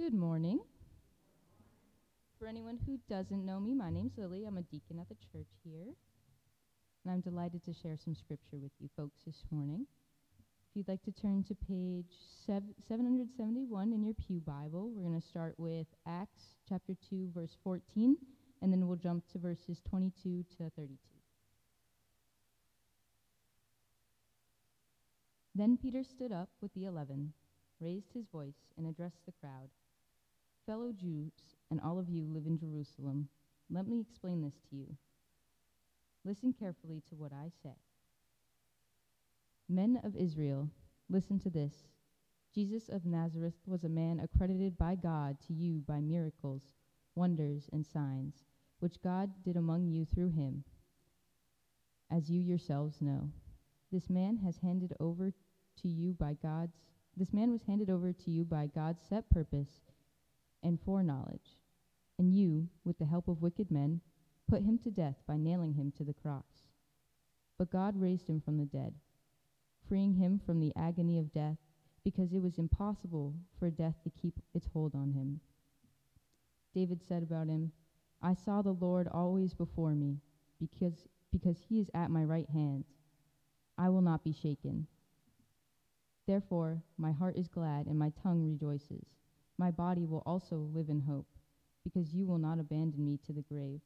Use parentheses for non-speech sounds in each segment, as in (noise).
Good morning. For anyone who doesn't know me, my name's Lilly. I'm a deacon at the church here. And I'm delighted to share some scripture with you folks this morning. If you'd like to turn to page sev- 771 in your Pew Bible, we're going to start with Acts chapter 2, verse 14, and then we'll jump to verses 22 to 32. Then Peter stood up with the eleven, raised his voice, and addressed the crowd. Fellow Jews, and all of you live in Jerusalem, let me explain this to you. Listen carefully to what I say. Men of Israel, listen to this. Jesus of Nazareth was a man accredited by God to you by miracles, wonders, and signs, which God did among you through him, as you yourselves know. This man has handed over to you by God's this man was handed over to you by God's set purpose and foreknowledge. And you, with the help of wicked men, put him to death by nailing him to the cross. But God raised him from the dead, freeing him from the agony of death, because it was impossible for death to keep its hold on him. David said about him, I saw the Lord always before me, because, because he is at my right hand. I will not be shaken. Therefore, my heart is glad and my tongue rejoices. My body will also live in hope, because you will not abandon me to the grave,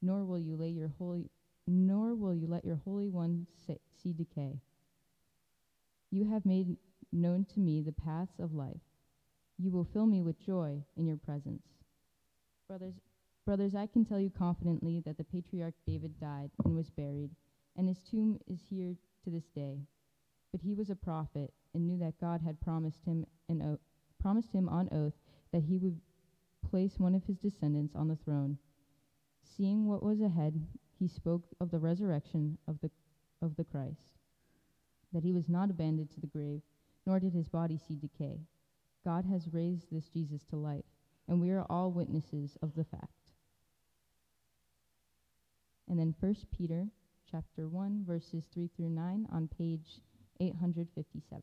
nor will you lay your holy nor will you let your holy one see decay. You have made known to me the paths of life. You will fill me with joy in your presence. Brothers, brothers, I can tell you confidently that the patriarch David died and was buried, and his tomb is here to this day. But he was a prophet and knew that God had promised him an o- promised him on oath that he would place one of his descendants on the throne. Seeing what was ahead, he spoke of the resurrection of the of the Christ, that he was not abandoned to the grave, nor did his body see decay. God has raised this Jesus to life, and we are all witnesses of the fact. And then 1 Peter chapter 1 verses 3 through 9 on page 857.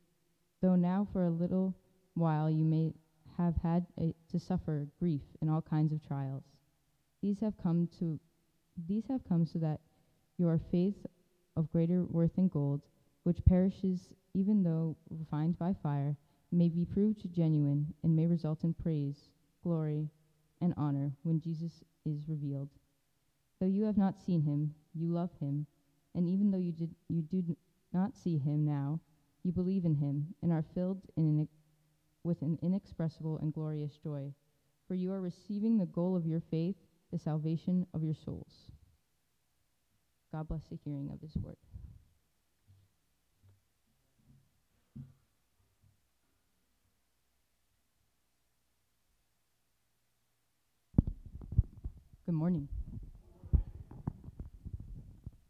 though now for a little while you may have had a, to suffer grief in all kinds of trials. These have come to these have come so that your faith of greater worth than gold, which perishes even though refined by fire, may be proved genuine and may result in praise, glory, and honor when Jesus is revealed. Though you have not seen him, you love him, and even though you, did, you do not see him now, you believe in him and are filled in with an inexpressible and glorious joy, for you are receiving the goal of your faith, the salvation of your souls. God bless the hearing of his word. Good morning.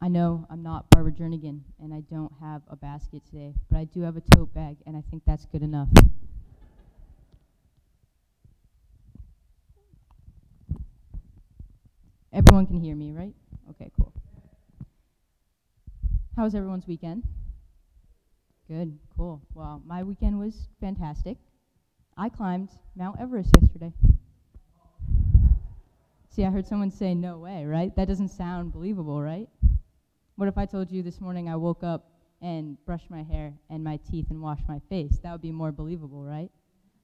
I know I'm not Barbara Jernigan, and I don't have a basket today, but I do have a tote bag, and I think that's good enough. Everyone can hear me, right? Okay, cool. How was everyone's weekend? Good, cool. Well, my weekend was fantastic. I climbed Mount Everest yesterday. See, I heard someone say, no way, right? That doesn't sound believable, right? What if I told you this morning I woke up and brushed my hair and my teeth and washed my face? That would be more believable, right?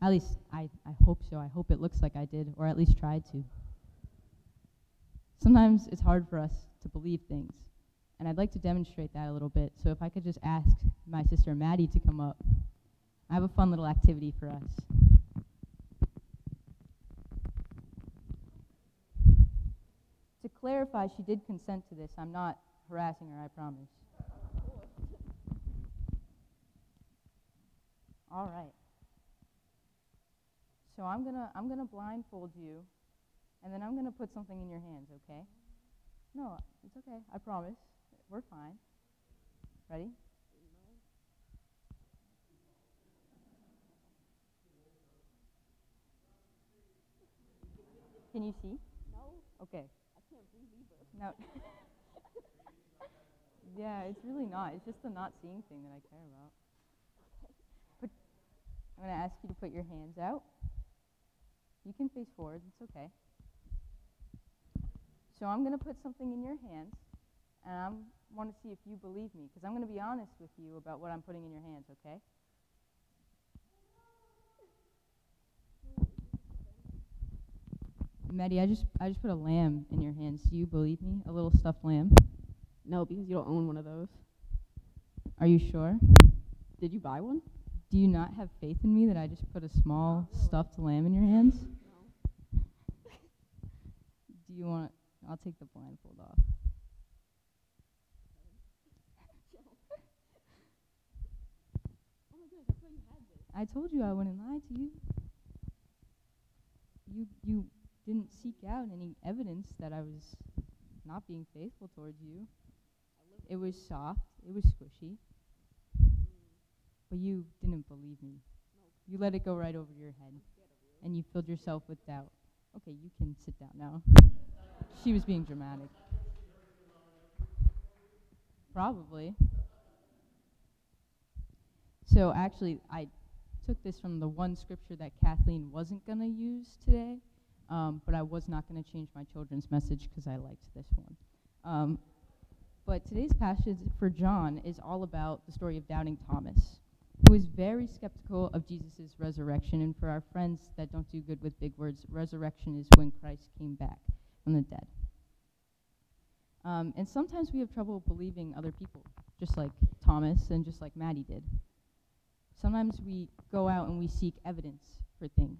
At least I, I hope so. I hope it looks like I did, or at least tried to. Sometimes it's hard for us to believe things, and I'd like to demonstrate that a little bit. So if I could just ask my sister Maddie to come up, I have a fun little activity for us. To clarify, she did consent to this. I'm not harassing her, I promise. All right. So I'm gonna I'm gonna blindfold you, and then I'm gonna put something in your hands. Okay? No, it's okay. I promise. We're fine. Ready? Can you see? No, Okay. I can't breathe either. No. (laughs) yeah, it's really not. It's just the not seeing thing that I care about. Put, I'm going to ask you to put your hands out. You can face forward. It's okay. So I'm going to put something in your hands, and I want to see if you believe me, because I'm going to be honest with you about what I'm putting in your hands, okay? Maddie, I just I just put a lamb in your hands. Do you believe me? A little stuffed lamb. No, because you don't own one of those. Are you sure? Did you buy one? Do you not have faith in me that I just put a small oh. stuffed lamb in your hands? No. (laughs) Do you want? I'll take the blindfold off. Oh my goodness, I thought you had this. I told you I wouldn't lie to you. You you didn't seek out any evidence that I was not being faithful towards you. It was soft. It was squishy. But you didn't believe me. You let it go right over your head. And you filled yourself with doubt. Okay, you can sit down now. She was being dramatic. Probably. So actually, I took this from the one scripture that Kathleen wasn't going to use today, um, but I was not going to change my children's message because I liked this one. Um, but today's passage for John is all about the story of doubting Thomas, who is very skeptical of Jesus' resurrection. And for our friends that don't do good with big words, resurrection is when Christ came back from the dead. Um, and sometimes we have trouble believing other people, just like Thomas and just like Maddie did. Sometimes we go out and we seek evidence for things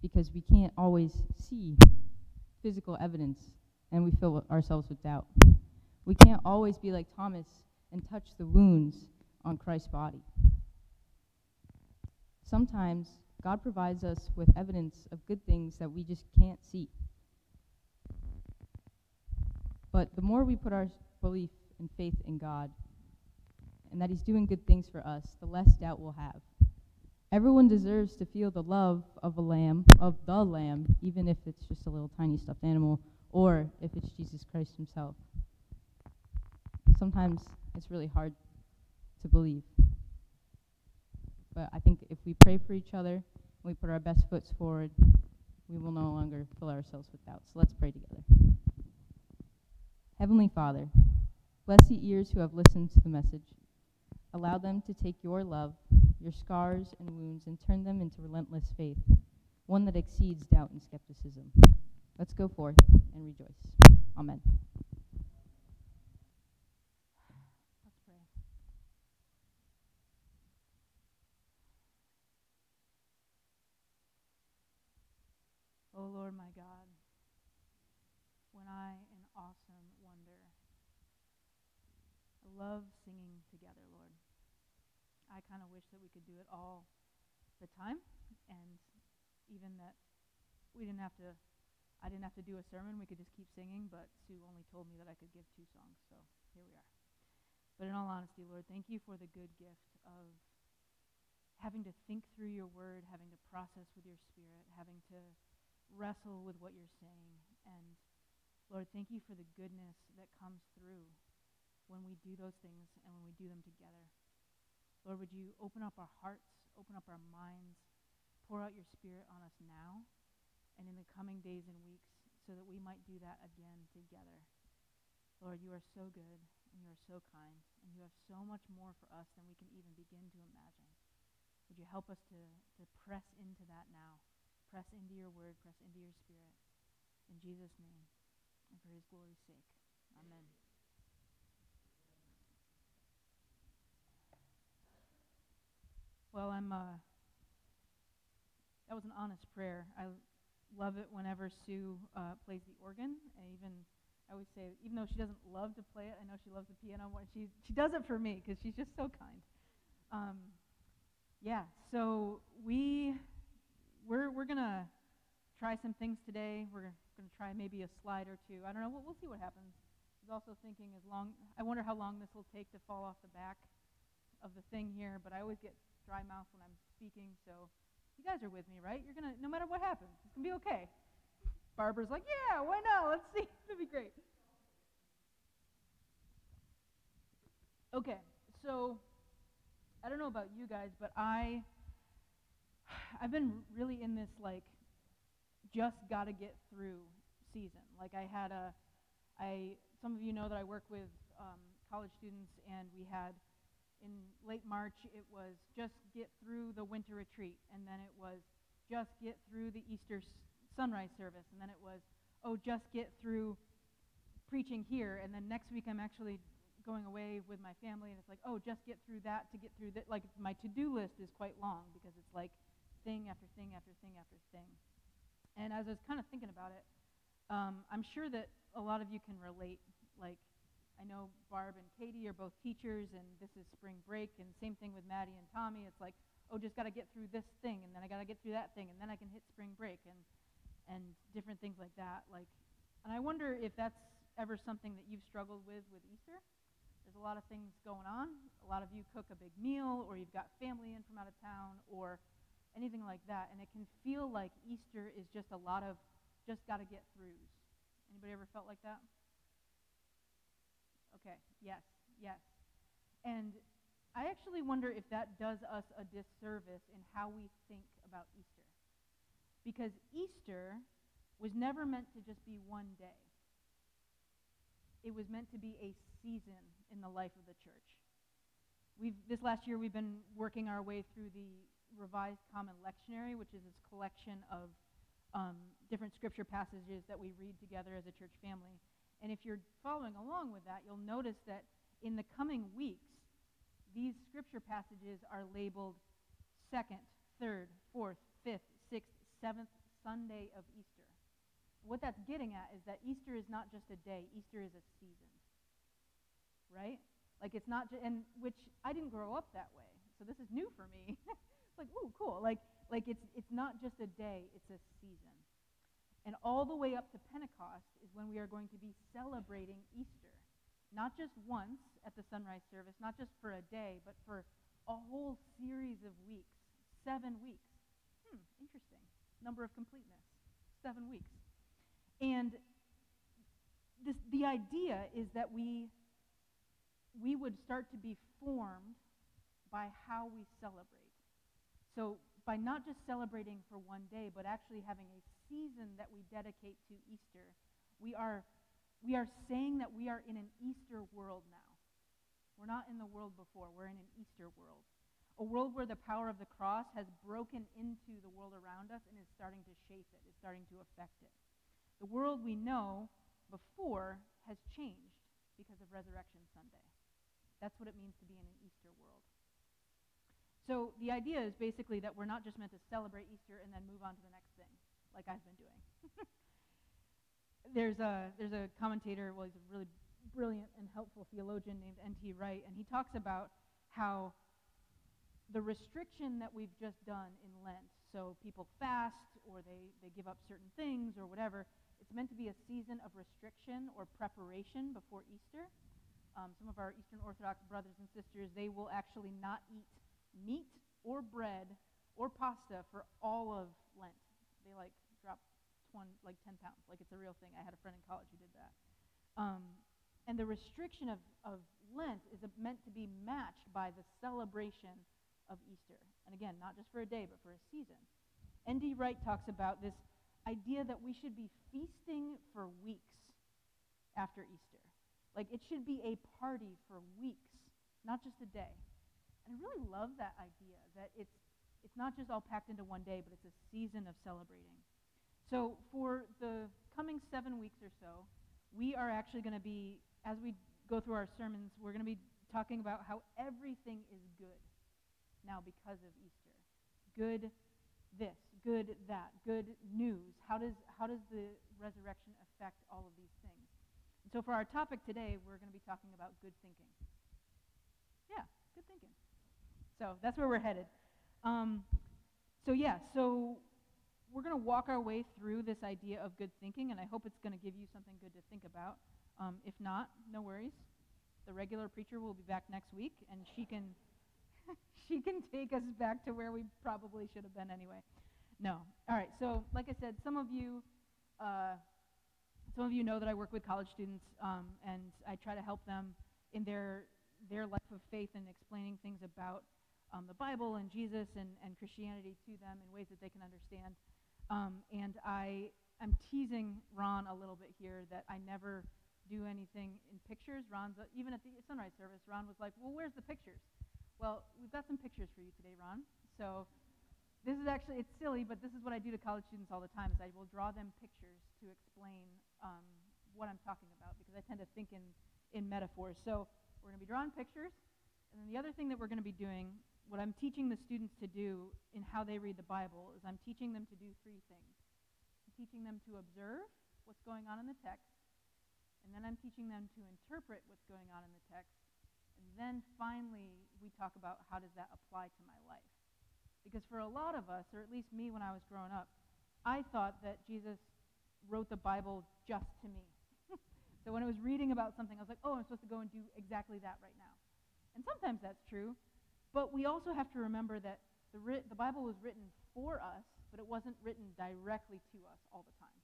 because we can't always see physical evidence and we fill ourselves with doubt. We can't always be like Thomas and touch the wounds on Christ's body. Sometimes God provides us with evidence of good things that we just can't see. But the more we put our belief and faith in God, and that He's doing good things for us, the less doubt we'll have. Everyone deserves to feel the love of a lamb, of the lamb, even if it's just a little tiny stuffed animal, or if it's Jesus Christ Himself. Sometimes it's really hard to believe. But I think if we pray for each other and we put our best foot forward, we will no longer fill ourselves with doubt. So let's pray together. Heavenly Father, bless the ears who have listened to the message. Allow them to take your love, your scars and wounds, and turn them into relentless faith, one that exceeds doubt and skepticism. Let's go forth and rejoice. Amen. Let's pray. O Lord my God, when I in awesome wonder, I love singing together, Lord. I kind of wish that we could do it all the time, and even that we didn't have to, I didn't have to do a sermon, we could just keep singing, but Sue only told me that I could give two songs, so here we are. But in all honesty, Lord, thank you for the good gift of having to think through your word, having to process with your spirit, having to wrestle with what you're saying. And Lord, thank you for the goodness that comes through when we do those things and when we do them together. Lord, would you open up our hearts, open up our minds, pour out your spirit on us now and in the coming days and weeks so that we might do that again together. Lord, you are so good and you are so kind and you have so much more for us than we can even begin to imagine. Would you help us to, to press into that now? Press into your word, press into your spirit. In Jesus' name and for his glory's sake. Amen. Well, I'm, uh, that was an honest prayer. I love it whenever Sue uh, plays the organ. And even, I always say, even though she doesn't love to play it, I know she loves the piano. She, she does it for me because she's just so kind. Um, Yeah, so we we're we're gonna try some things today. We're gonna try maybe a slide or two. I don't know. We'll, we'll see what happens. I was also thinking as long. I wonder how long this will take to fall off the back of the thing here. But I always get dry mouth when I'm speaking, so you guys are with me, right? You're gonna no matter what happens, it's gonna be okay. Barbara's like, yeah, why not? Let's see. (laughs) It'll be great. Okay, so I don't know about you guys, but I I've been really in this like just got to get through season. Like I had a I some of you know that I work with um, college students, and we had in late March it was just get through the winter retreat, and then it was just get through the Easter s- sunrise service, and then it was oh just get through preaching here, and then next week I'm actually going away with my family, and it's like, oh, just get through that to get through that. Like my to-do list is quite long because it's like thing after thing after thing after thing. And as I was kind of thinking about it, um, I'm sure that a lot of you can relate. Like, I know Barb and Katie are both teachers, and this is spring break, and same thing with Maddie and Tommy. It's like, oh, just got to get through this thing, and then I got to get through that thing, and then I can hit spring break, and and different things like that. Like, and I wonder if that's ever something that you've struggled with with Easter. There's a lot of things going on. A lot of you cook a big meal, or you've got family in from out of town, or anything like that. And it can feel like Easter is just a lot of just got to get throughs. Anybody ever felt like that? Okay, yes, yes. And I actually wonder if that does us a disservice in how we think about Easter. Because Easter was never meant to just be one day. It was meant to be a season in the life of the church. We've, this last year, we've been working our way through the Revised Common Lectionary, which is this collection of um, different scripture passages that we read together as a church family. And if you're following along with that, you'll notice that in the coming weeks, these scripture passages are labeled second, third, fourth, fifth, sixth, seventh Sunday of Easter. What that's getting at is that Easter is not just a day, Easter is a season. Right? Like it's not just, and which I didn't grow up that way. So this is new for me. (laughs) like, ooh, cool. Like, like it's, it's not just a day, it's a season. And all the way up to Pentecost is when we are going to be celebrating Easter. Not just once at the sunrise service, not just for a day, but for a whole series of weeks. Seven weeks. Hmm, interesting. Number of completeness. Seven weeks. And this, the idea is that we, we would start to be formed by how we celebrate. So by not just celebrating for one day, but actually having a season that we dedicate to Easter, we are, we are saying that we are in an Easter world now. We're not in the world before, we're in an Easter world. A world where the power of the cross has broken into the world around us and is starting to shape it, is starting to affect it. The world we know before has changed because of Resurrection Sunday. That's what it means to be in an Easter world. So the idea is basically that we're not just meant to celebrate Easter and then move on to the next thing, like I've been doing. (laughs) there's a there's a commentator, well, he's a really brilliant and helpful theologian named N.T. Wright, and he talks about how the restriction that we've just done in Lent, so people fast or they, they give up certain things or whatever, it's meant to be a season of restriction or preparation before Easter. Um, some of our Eastern Orthodox brothers and sisters, they will actually not eat meat or bread or pasta for all of Lent. They like drop 20, like 10 pounds. Like it's a real thing. I had a friend in college who did that. Um, and the restriction of, of Lent is meant to be matched by the celebration of Easter. And again, not just for a day, but for a season. N.T. Wright talks about this idea that we should be feasting for weeks after Easter. Like it should be a party for weeks, not just a day. And I really love that idea that it's, it's not just all packed into one day, but it's a season of celebrating. So for the coming seven weeks or so, we are actually going to be, as we go through our sermons, we're going to be talking about how everything is good now because of Easter. Good this, good that, good news. How does, how does the resurrection affect all of these things? And so for our topic today, we're going to be talking about good thinking. Yeah, good thinking. So that's where we're headed. Um, so yeah, so we're going to walk our way through this idea of good thinking, and I hope it's going to give you something good to think about. Um, if not, no worries. The regular preacher will be back next week, and she can (laughs) she can take us back to where we probably should have been anyway. No. All right. So, like I said, some of you, uh, some of you know that I work with college students, um, and I try to help them in their their life of faith and explaining things about um, the Bible and Jesus and, and Christianity to them in ways that they can understand. Um, and I am teasing Ron a little bit here that I never do anything in pictures. Ron's, uh, even at the sunrise service, Ron was like, well, where's the pictures? Well, we've got some pictures for you today, Ron. So this is actually, it's silly, but this is what I do to college students all the time is I will draw them pictures to explain um, what I'm talking about because I tend to think in, in metaphors. So we're going to be drawing pictures. And then the other thing that we're going to be doing, what I'm teaching the students to do in how they read the Bible, is I'm teaching them to do three things. I'm teaching them to observe what's going on in the text. And then I'm teaching them to interpret what's going on in the text. And then finally, we talk about how does that apply to my life. Because for a lot of us, or at least me when I was growing up, I thought that Jesus wrote the Bible just to me. (laughs) so when I was reading about something, I was like, oh, I'm supposed to go and do exactly that right now. And sometimes that's true. But we also have to remember that the, the Bible was written for us, but it wasn't written directly to us all the time.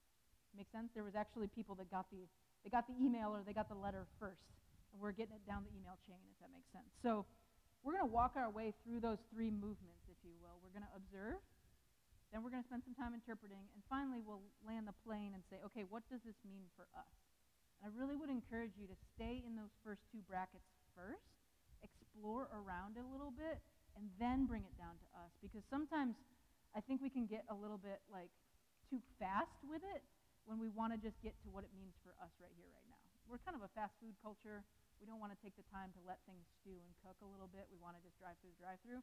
Make sense? There was actually people that got the they got the email or they got the letter first. And we're getting it down the email chain, if that makes sense. So we're going to walk our way through those three movements, if you will. We're going to observe, then we're going to spend some time interpreting, and finally we'll land the plane and say, okay, what does this mean for us? And I really would encourage you to stay in those first two brackets first, explore around a little bit, and then bring it down to us. Because sometimes I think we can get a little bit like too fast with it when we want to just get to what it means for us right here, right now. We're kind of a fast food culture. We don't want to take the time to let things stew and cook a little bit. We want to just drive through, drive through.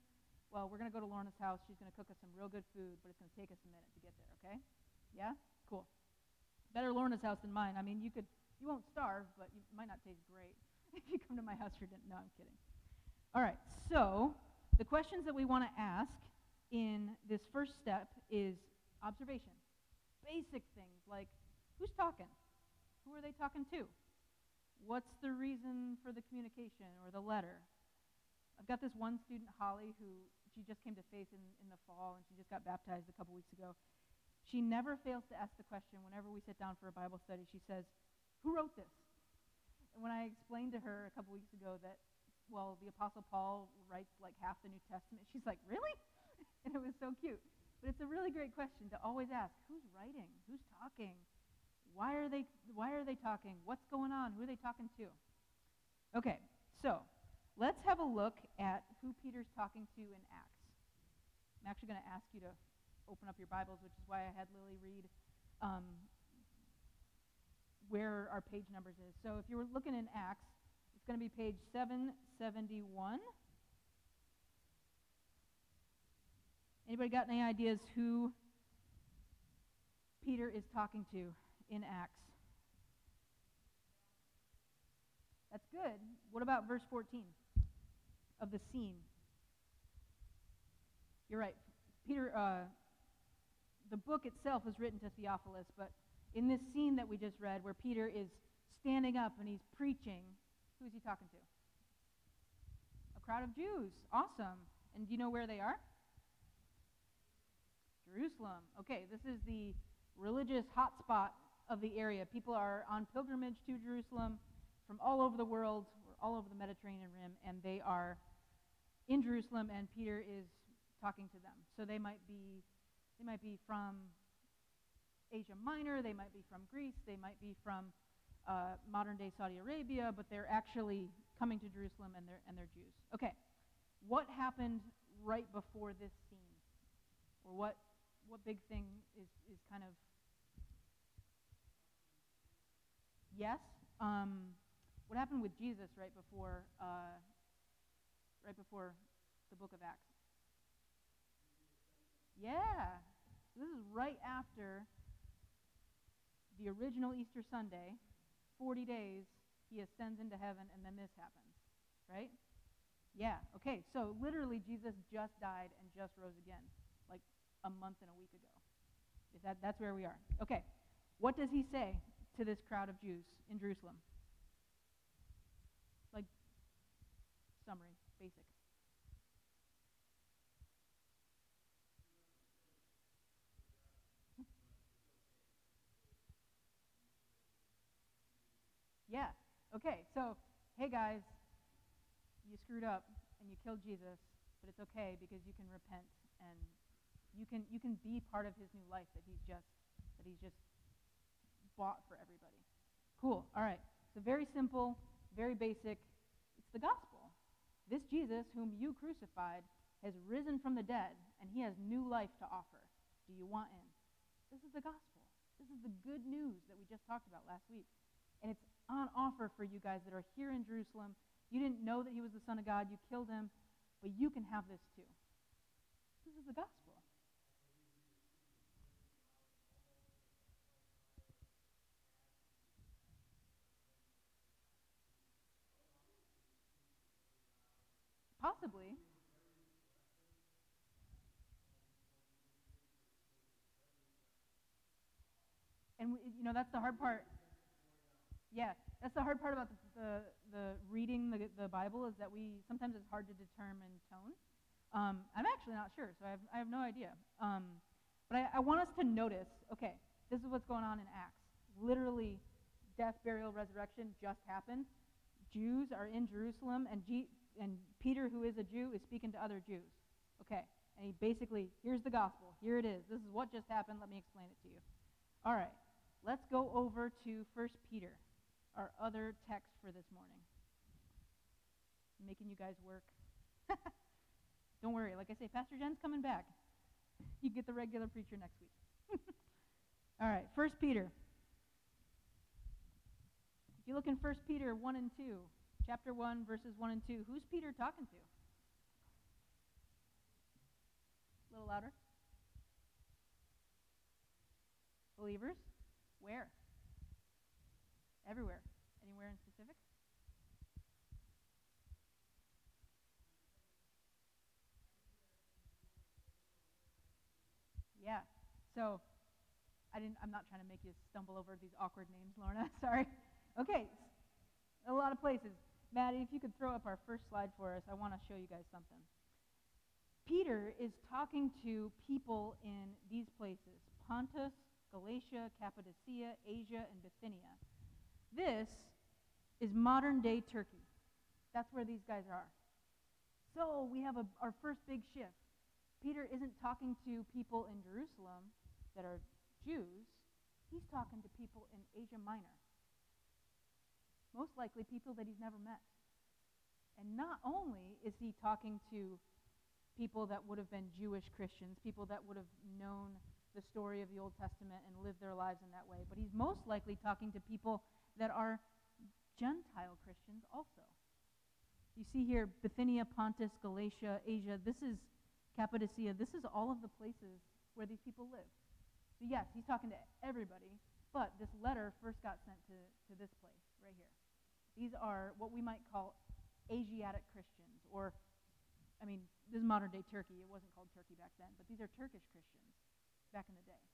Well, we're going to go to Lorna's house. She's going to cook us some real good food, but it's going to take us a minute to get there, okay? Yeah? Cool. Better Lorna's house than mine. I mean, you could you won't starve, but you might not taste great (laughs) if you come to my house for dinner. No, I'm kidding. All right. So, the questions that we want to ask in this first step is observation basic things like who's talking? Who are they talking to? What's the reason for the communication or the letter? I've got this one student, Holly, who she just came to faith in, in the fall and she just got baptized a couple weeks ago. She never fails to ask the question whenever we sit down for a Bible study. She says, Who wrote this? And when I explained to her a couple weeks ago that, well, the Apostle Paul writes like half the New Testament, she's like, Really? (laughs) and it was so cute. But it's a really great question to always ask who's writing? Who's talking? Why are they, why are they talking? What's going on? Who are they talking to? Okay, so let's have a look at who Peter's talking to in Acts. I'm actually going to ask you to open up your Bibles, which is why I had Lilly read um, where our page numbers is. So if you were looking in Acts, it's going to be page 771. Anybody got any ideas who Peter is talking to in Acts? That's good. What about verse 14 of the scene? You're right. Peter, uh, the book itself was written to Theophilus, but in this scene that we just read, where Peter is standing up and he's preaching, who is he talking to? A crowd of Jews. Awesome. And do you know where they are? Jerusalem. Okay, this is the religious hotspot of the area. People are on pilgrimage to Jerusalem from all over the world, all over the Mediterranean rim, and they are in Jerusalem, and Peter is talking to them. So they might be, they might be from Asia Minor, they might be from Greece, they might be from uh, modern day Saudi Arabia, but they're actually coming to Jerusalem and they're, and they're Jews. Okay, what happened right before this scene? Or what what big thing is, is kind of yes. Um, what happened with Jesus right before uh, right before the book of Acts? Yeah, So this is right after the original Easter Sunday. Forty days, he ascends into heaven, and then this happens, right? Yeah, okay, so literally Jesus just died and just rose again, like a month and a week ago. Is that, that's where we are. Okay, what does he say to this crowd of Jews in Jerusalem? Like, summary, basic. Yeah. Okay. So, hey guys, you screwed up and you killed Jesus, but it's okay because you can repent and you can you can be part of his new life that he's just that he's just bought for everybody. Cool. All right. So very simple, very basic. It's the gospel. This Jesus whom you crucified has risen from the dead and he has new life to offer. Do you want in? This is the gospel. This is the good news that we just talked about last week. And it's on offer for you guys that are here in Jerusalem. You didn't know that he was the Son of God, you killed him, but you can have this too. This is the gospel. Possibly. And, you know, that's the hard part. Yeah, that's the hard part about the, the, the reading the, the Bible is that we sometimes it's hard to determine tone. Um, I'm actually not sure, so I have, I have no idea. Um, but I, I want us to notice okay, this is what's going on in Acts. Literally, death, burial, resurrection just happened. Jews are in Jerusalem, and, G- and Peter, who is a Jew, is speaking to other Jews. Okay, and he basically, here's the gospel. Here it is. This is what just happened. Let me explain it to you. All right, let's go over to 1 Peter our other text for this morning. I'm making you guys work. (laughs) Don't worry. Like I say, Pastor Jen's coming back. You get the regular preacher next week. (laughs) All right, First Peter. If you look in First Peter 1 and 2, chapter 1, verses 1 and 2, who's Peter talking to? A little louder. Believers? Where? Everywhere. Yeah. So I didn't I'm not trying to make you stumble over these awkward names, Lorna. (laughs) Sorry. Okay. A lot of places. Maddie, if you could throw up our first slide for us, I want to show you guys something. Peter is talking to people in these places Pontus, Galatia, Cappadocia, Asia, and Bithynia. This is modern day Turkey. That's where these guys are. So we have a, our first big shift. Peter isn't talking to people in Jerusalem that are Jews, he's talking to people in Asia Minor. Most likely people that he's never met. And not only is he talking to people that would have been Jewish Christians, people that would have known the story of the Old Testament and lived their lives in that way, but he's most likely talking to people that are Gentile Christians also. You see here Bithynia, Pontus, Galatia, Asia. This is Cappadocia. This is all of the places where these people live. So, yes, he's talking to everybody, but this letter first got sent to, to this place right here. These are what we might call Asiatic Christians, or, I mean, this is modern day Turkey. It wasn't called Turkey back then, but these are Turkish Christians back in the day.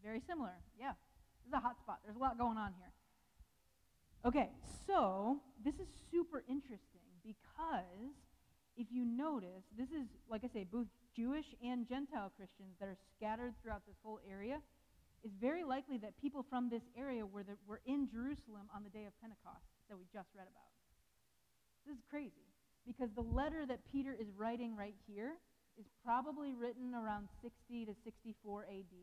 Very similar, yeah. This is a hot spot. There's a lot going on here. Okay, so this is super interesting because if you notice, this is, like I say, both Jewish and Gentile Christians that are scattered throughout this whole area. It's very likely that people from this area were, the, were in Jerusalem on the day of Pentecost that we just read about. This is crazy because the letter that Peter is writing right here is probably written around 60 to 64 AD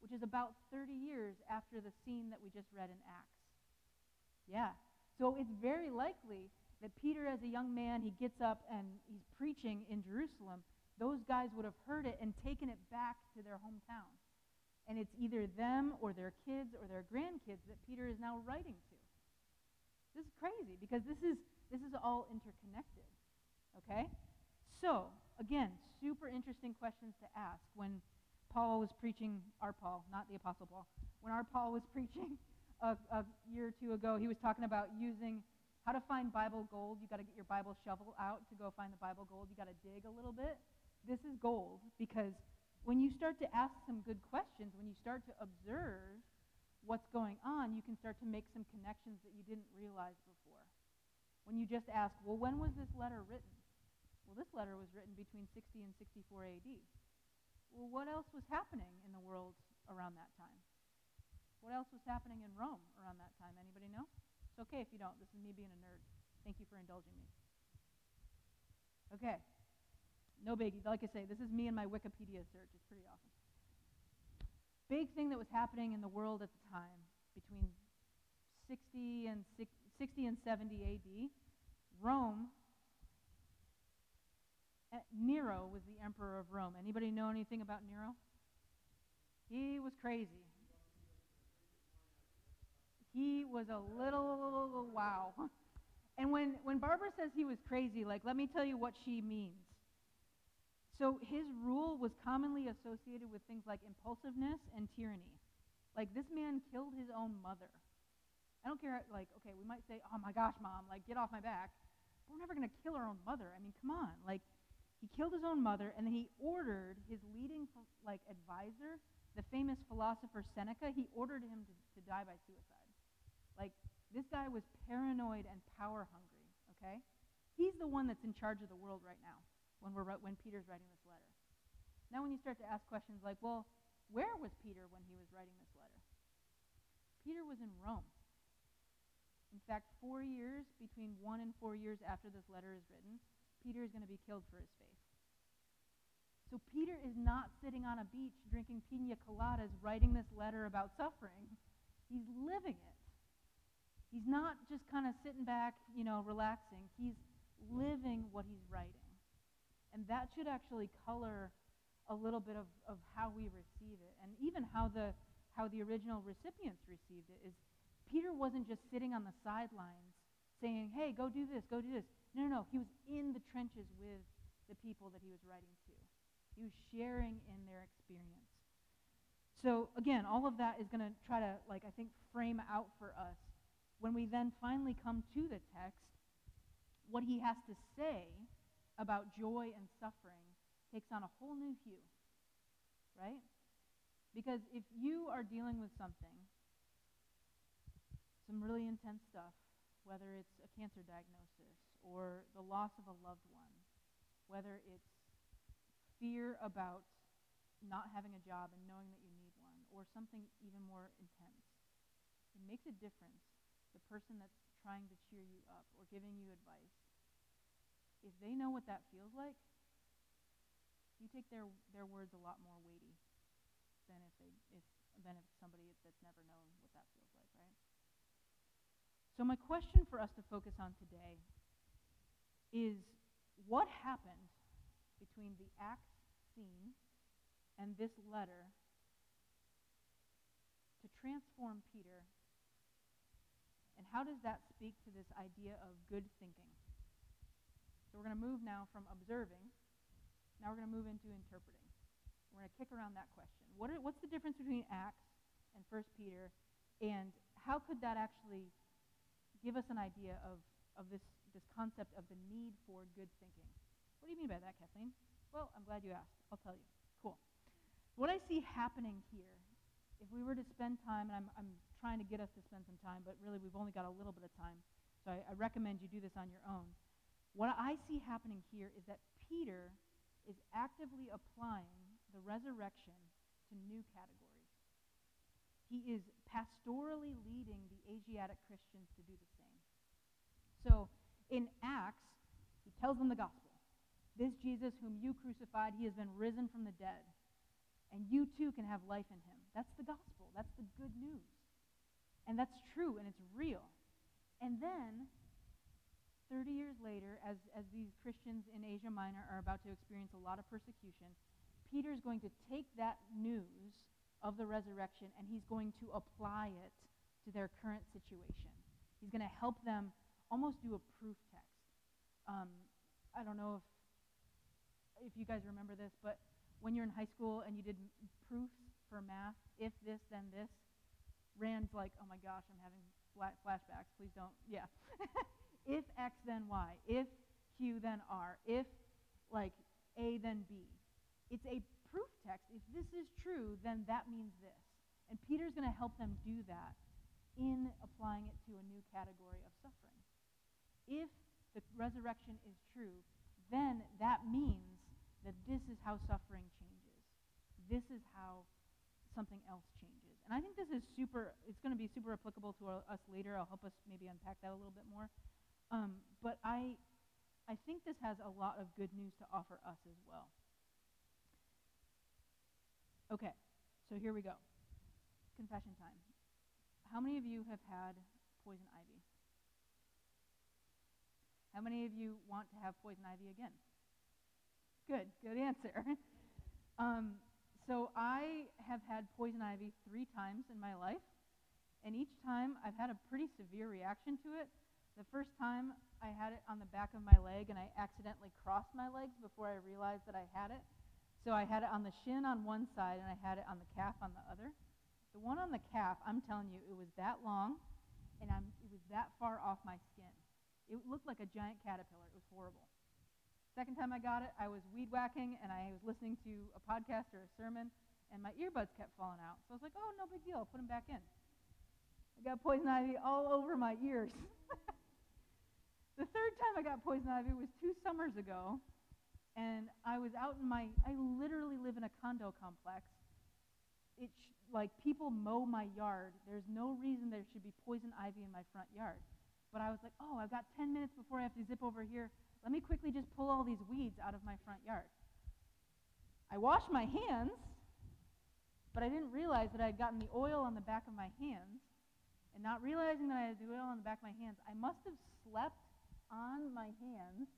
which is about 30 years after the scene that we just read in Acts. Yeah. So it's very likely that Peter, as a young man, he gets up and he's preaching in Jerusalem. Those guys would have heard it and taken it back to their hometown. And it's either them or their kids or their grandkids that Peter is now writing to. This is crazy because this is, this is all interconnected. Okay? So, again, super interesting questions to ask when Paul was preaching, our Paul, not the Apostle Paul, when our Paul was (laughs) preaching a, a year or two ago, he was talking about using how to find Bible gold. You've got to get your Bible shovel out to go find the Bible gold. You've got to dig a little bit. This is gold because when you start to ask some good questions, when you start to observe what's going on, you can start to make some connections that you didn't realize before. When you just ask, well, when was this letter written? Well, this letter was written between 60 and 64 AD. Well, what else was happening in the world around that time? What else was happening in Rome around that time? Anybody know? It's okay if you don't. This is me being a nerd. Thank you for indulging me. Okay. No biggie. Like I say, this is me and my Wikipedia search. It's pretty awesome. Big thing that was happening in the world at the time between 60 and 60 and 70 AD, Rome uh, Nero was the emperor of Rome. Anybody know anything about Nero? He was crazy. He was a little wow. And when, when Barbara says he was crazy, like, let me tell you what she means. So his rule was commonly associated with things like impulsiveness and tyranny. Like, this man killed his own mother. I don't care, like, okay, we might say, oh my gosh, mom, like, get off my back. But we're never going to kill our own mother. I mean, come on. Like, he killed his own mother, and then he ordered his leading, like, advisor, the famous philosopher Seneca, he ordered him to, to die by suicide. Like, this guy was paranoid and power hungry, okay? He's the one that's in charge of the world right now when, we're, when Peter's writing this letter. Now, when you start to ask questions like, well, where was Peter when he was writing this letter? Peter was in Rome. In fact, four years, between one and four years after this letter is written, Peter is going to be killed for his faith. So Peter is not sitting on a beach drinking pina coladas writing this letter about suffering. He's living it. He's not just kind of sitting back, you know, relaxing. He's living what he's writing. And that should actually color a little bit of, of how we receive it and even how the how the original recipients received it is Peter wasn't just sitting on the sidelines saying, Hey, go do this, go do this. No, no, no. He was in the trenches with the people that he was writing to. He was sharing in their experience. So again, all of that is going to try to, like, I think, frame out for us when we then finally come to the text. What he has to say about joy and suffering takes on a whole new hue, right? Because if you are dealing with something, some really intense stuff, whether it's a cancer diagnosis or the loss of a loved one, whether it's fear about not having a job and knowing that you need one, or something even more intense. It makes a difference. The person that's trying to cheer you up or giving you advice, if they know what that feels like, you take their, their words a lot more weighty than if, they, if, than if somebody that's never known what that feels like, right? So, my question for us to focus on today is what happened between the Acts scene and this letter to transform Peter? And how does that speak to this idea of good thinking? So, we're going to move now from observing, now we're going to move into interpreting. We're going to kick around that question. What are, what's the difference between Acts and 1 Peter, and how could that actually give us an idea of, of this, this concept of the need for good thinking. What do you mean by that, Kathleen? Well, I'm glad you asked. I'll tell you. Cool. What I see happening here, if we were to spend time, and I'm, I'm trying to get us to spend some time, but really we've only got a little bit of time, so I, I recommend you do this on your own. What I see happening here is that Peter is actively applying the resurrection to new categories. He is pastorally leading the Asiatic Christians to do the same. So in Acts, he tells them the gospel. This Jesus, whom you crucified, he has been risen from the dead. And you too can have life in him. That's the gospel. That's the good news. And that's true and it's real. And then, 30 years later, as, as these Christians in Asia Minor are about to experience a lot of persecution, Peter is going to take that news of the resurrection and he's going to apply it to their current situation. He's going to help them almost do a proof text. Um, I don't know if if you guys remember this, but when you're in high school and you did proofs for math, if this then this, Rand's like, oh my gosh, I'm having flashbacks. Please don't. Yeah. (laughs) If X, then Y. If Q, then R. If, like, A, then B. It's a proof text. If this is true, then that means this. And Peter's going to help them do that in applying it to a new category of suffering. If the resurrection is true, then that means that this is how suffering changes. This is how something else changes. And I think this is super, it's going to be super applicable to our, us later. I'll help us maybe unpack that a little bit more. Um, but I, I think this has a lot of good news to offer us as well. Okay, so here we go. Confession time. How many of you have had poison ivy? How many of you want to have poison ivy again? Good, good answer. (laughs) um, so I have had poison ivy three times in my life, and each time I've had a pretty severe reaction to it. The first time I had it on the back of my leg, and I accidentally crossed my legs before I realized that I had it. So I had it on the shin on one side, and I had it on the calf on the other. The one on the calf, I'm telling you, it was that long, and I'm, it was that far off my skin. It looked like a giant caterpillar. It was horrible. Second time I got it, I was weed whacking, and I was listening to a podcast or a sermon, and my earbuds kept falling out. So I was like, oh, no big deal. I'll put them back in. I got poison ivy all over my ears. (laughs) the third time I got poison ivy was two summers ago, and I was out in my, I literally live in a condo complex. It sh- like people mow my yard. There's no reason there should be poison ivy in my front yard. But I was like, oh, I've got 10 minutes before I have to zip over here. Let me quickly just pull all these weeds out of my front yard. I washed my hands, but I didn't realize that I had gotten the oil on the back of my hands. And not realizing that I had the oil on the back of my hands, I must have slept on my hands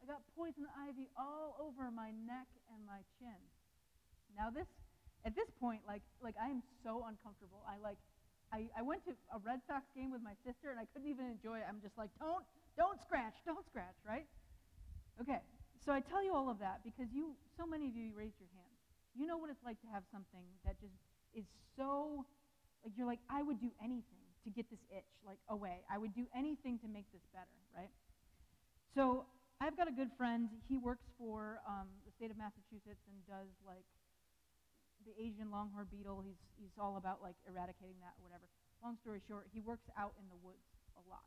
I got poison ivy all over my neck and my chin. Now this, at this point, like, like I am so uncomfortable. I like, I, I went to a Red Sox game with my sister and I couldn't even enjoy it. I'm just like, don't, don't scratch, don't scratch, right? Okay, so I tell you all of that because you, so many of you, you raised your hands. You know what it's like to have something that just is so, like you're like, I would do anything to get this itch, like away. I would do anything to make this better, right? So I've got a good friend. He works for um, the state of Massachusetts and does like the Asian longhorn beetle. He's he's all about like eradicating that or whatever. Long story short, he works out in the woods a lot.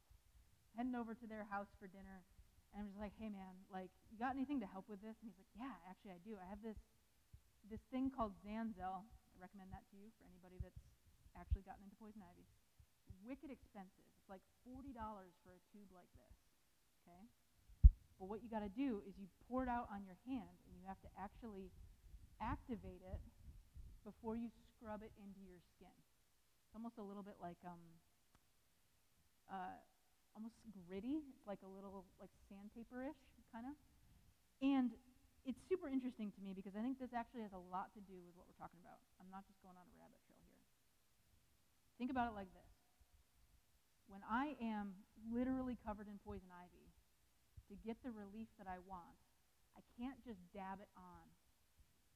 Heading over to their house for dinner, and I'm just like, hey man, like you got anything to help with this? And he's like, yeah, actually I do. I have this this thing called Zanfel. I recommend that to you for anybody that's actually gotten into poison ivy. Wicked expensive. It's like forty dollars for a tube like this. Okay. But what you got to do is you pour it out on your hand, and you have to actually activate it before you scrub it into your skin. It's almost a little bit like um, uh, almost gritty. It's like a little like sandpaper-ish kind of. And it's super interesting to me because I think this actually has a lot to do with what we're talking about. I'm not just going on a rabbit trail here. Think about it like this. When I am literally covered in poison ivy, to get the relief that I want, I can't just dab it on.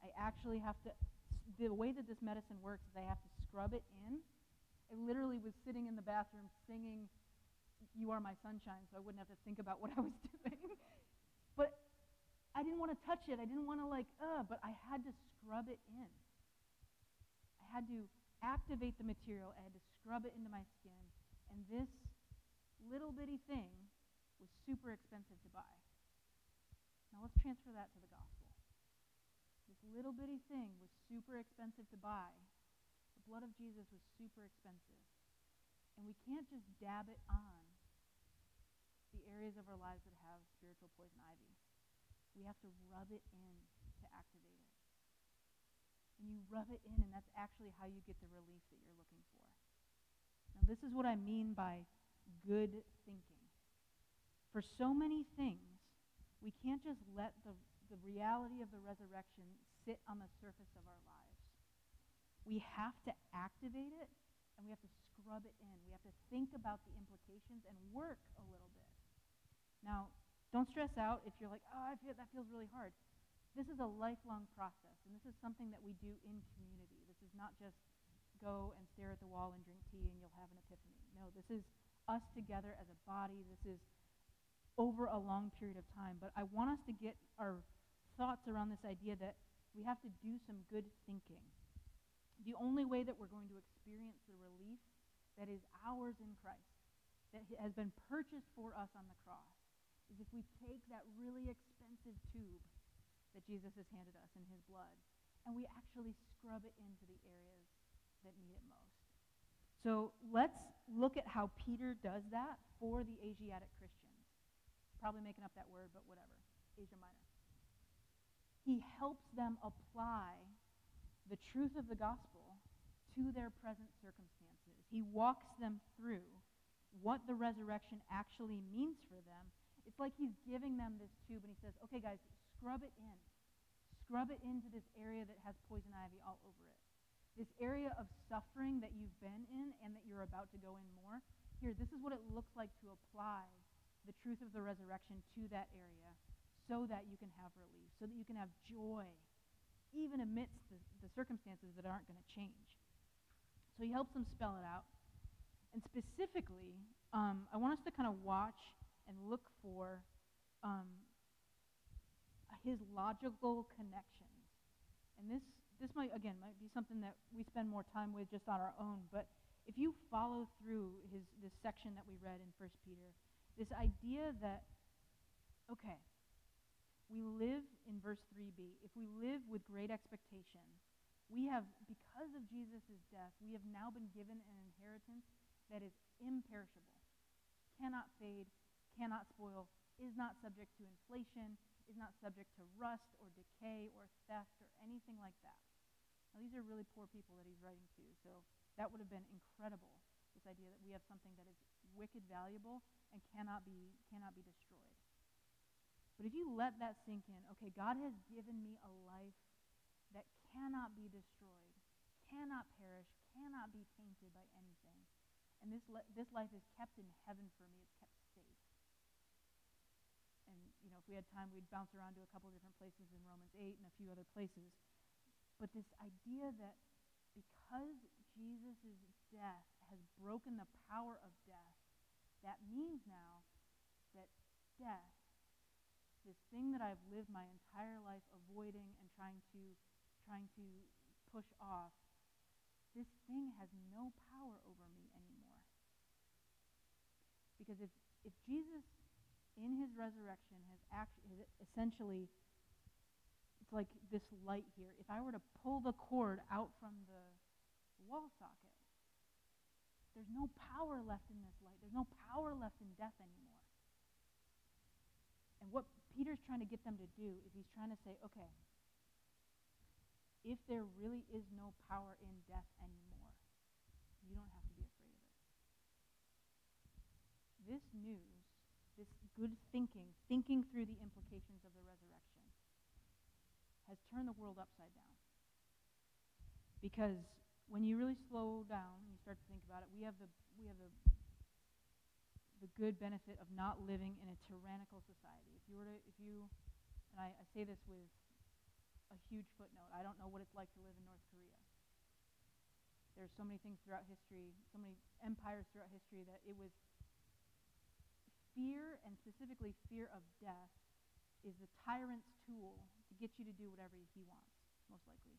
I actually have to, the way that this medicine works is I have to scrub it in. I literally was sitting in the bathroom singing You Are My Sunshine so I wouldn't have to think about what I was (laughs) doing. but I didn't want to touch it. I didn't want to like, uh, but I had to scrub it in. I had to activate the material. I had to scrub it into my skin. And this little bitty thing was super expensive to buy. Now let's transfer that to the gospel. This little bitty thing was super expensive to buy. The blood of Jesus was super expensive. And we can't just dab it on the areas of our lives that have spiritual poison ivy. We have to rub it in to activate it. And you rub it in, and that's actually how you get the relief that you're looking for. Now, this is what I mean by good thinking for so many things, we can't just let the, the reality of the resurrection sit on the surface of our lives. We have to activate it and we have to scrub it in. We have to think about the implications and work a little bit. Now, don't stress out if you're like, oh, I feel that feels really hard. This is a lifelong process, and this is something that we do in community. This is not just go and stare at the wall and drink tea and you'll have an epiphany. No, this is us together as a body. This is over a long period of time. But I want us to get our thoughts around this idea that we have to do some good thinking. The only way that we're going to experience the relief that is ours in Christ, that has been purchased for us on the cross, is if we take that really expensive tube that Jesus has handed us in his blood and we actually scrub it into the areas that need it most. So let's look at how Peter does that for the Asiatic Christians. Probably making up that word, but whatever. Asia Minor. He helps them apply the truth of the gospel to their present circumstances. He walks them through what the resurrection actually means for them. It's like he's giving them this tube and he says, okay, guys, scrub it in. Scrub it into this area that has poison ivy all over it. This area of suffering that you've been in and that you're about to go in more. Here, this is what it looks like to apply the truth of the resurrection to that area so that you can have relief, so that you can have joy, even amidst the, the circumstances that aren't going to change. So he helps them spell it out. And specifically, um, I want us to kind of watch and look for um, his logical connections. And this, this might, again, might be something that we spend more time with just on our own. But if you follow through his, this section that we read in 1 Peter, this idea that, okay, we live in verse 3b. If we live with great expectation, we have, because of Jesus' death, we have now been given an inheritance that is imperishable, cannot fade, cannot spoil, is not subject to inflation, is not subject to rust or decay or theft or anything like that. Now, these are really poor people that he's writing to, so that would have been incredible, this idea that we have something that is wicked valuable and cannot be, cannot be destroyed. But if you let that sink in, okay, God has given me a life that cannot be destroyed, cannot perish, cannot be tainted by anything. And this, this life is kept in heaven for me. It's kept safe. And, you know, if we had time, we'd bounce around to a couple different places in Romans 8 and a few other places. But this idea that because Jesus' death has broken the power of death, that means now that death this thing that I've lived my entire life avoiding and trying to trying to push off, this thing has no power over me anymore. Because if if Jesus in his resurrection has actually essentially it's like this light here. If I were to pull the cord out from the wall socket, there's no power left in this light. There's no power left in death anymore. And what Peter's trying to get them to do is he's trying to say, okay, if there really is no power in death anymore, you don't have to be afraid of it. This news, this good thinking, thinking through the implications of the resurrection, has turned the world upside down. Because when you really slow down and you start to think about it, we have the we have the the good benefit of not living in a tyrannical society. If you were to, if you, and I, I say this with a huge footnote, I don't know what it's like to live in North Korea. There's so many things throughout history, so many empires throughout history that it was fear, and specifically fear of death, is the tyrant's tool to get you to do whatever he wants, most likely.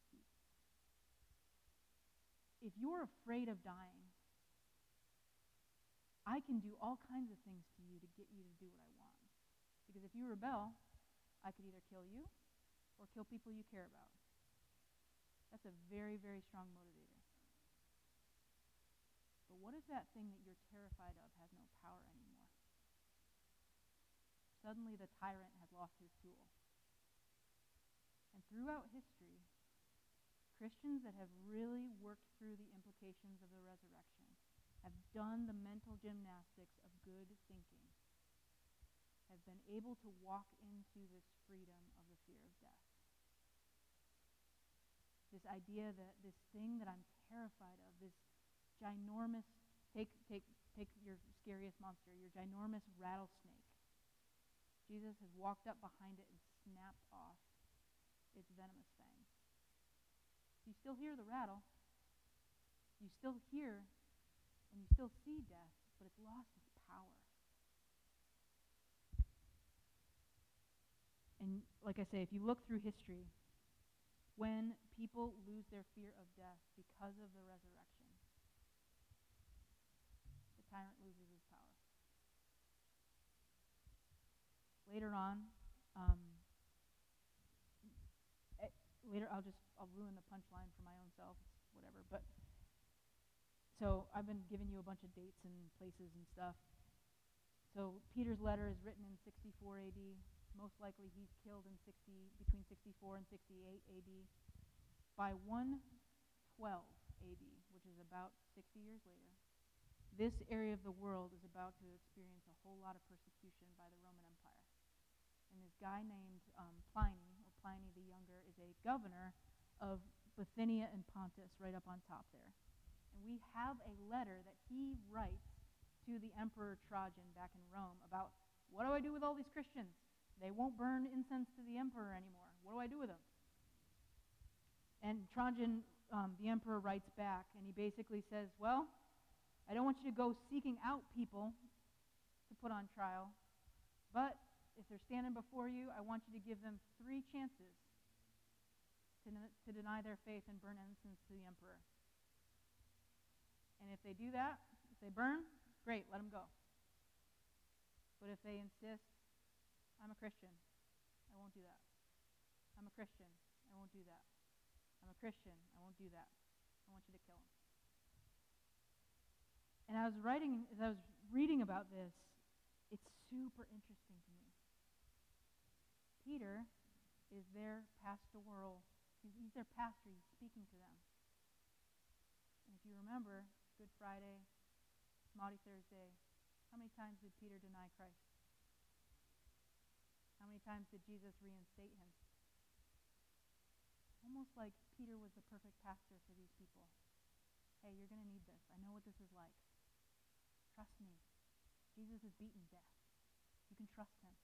If you're afraid of dying, I can do all kinds of things to you to get you to do what I want. Because if you rebel, I could either kill you or kill people you care about. That's a very, very strong motivator. But what if that thing that you're terrified of has no power anymore? Suddenly the tyrant has lost his tool. And throughout history, Christians that have really worked through the implications of the resurrection have done the mental gymnastics of good thinking, have been able to walk into this freedom of the fear of death. This idea that this thing that I'm terrified of, this ginormous, take, take, take your scariest monster, your ginormous rattlesnake. Jesus has walked up behind it and snapped off its venomous fangs. You still hear the rattle. You still hear and you still see death, but it's lost its power. And like I say, if you look through history, when people lose their fear of death because of the resurrection, the tyrant loses his power. Later on, um, eh, later I'll just I'll ruin the punchline for my own self, whatever. But so I've been giving you a bunch of dates and places and stuff. So Peter's letter is written in 64 AD. Most likely he's killed in 60 between 64 and 68 AD. By 112 AD, which is about 60 years later, this area of the world is about to experience a whole lot of persecution by the Roman Empire. And this guy named um, Pliny, or Pliny the Younger, is a governor of Bithynia and Pontus, right up on top there. And we have a letter that he writes to the Emperor Trajan back in Rome about what do I do with all these Christians? They won't burn incense to the emperor anymore. What do I do with them? And Trajan, um, the emperor, writes back, and he basically says, Well, I don't want you to go seeking out people to put on trial, but if they're standing before you, I want you to give them three chances to, to deny their faith and burn incense to the emperor. And if they do that, if they burn, great, let them go. But if they insist, I'm a Christian. I won't do that. I'm a Christian. I won't do that. I'm a Christian. I won't do that. I want you to kill him. And I was writing, as I was reading about this, it's super interesting. Peter is their pastoral, he's, their pastor, he's speaking to them. And if you remember, Good Friday, Maundy Thursday, how many times did Peter deny Christ? How many times did Jesus reinstate him? Almost like Peter was the perfect pastor for these people. Hey, you're going to need this. I know what this is like. Trust me. Jesus has beaten death. You can trust him.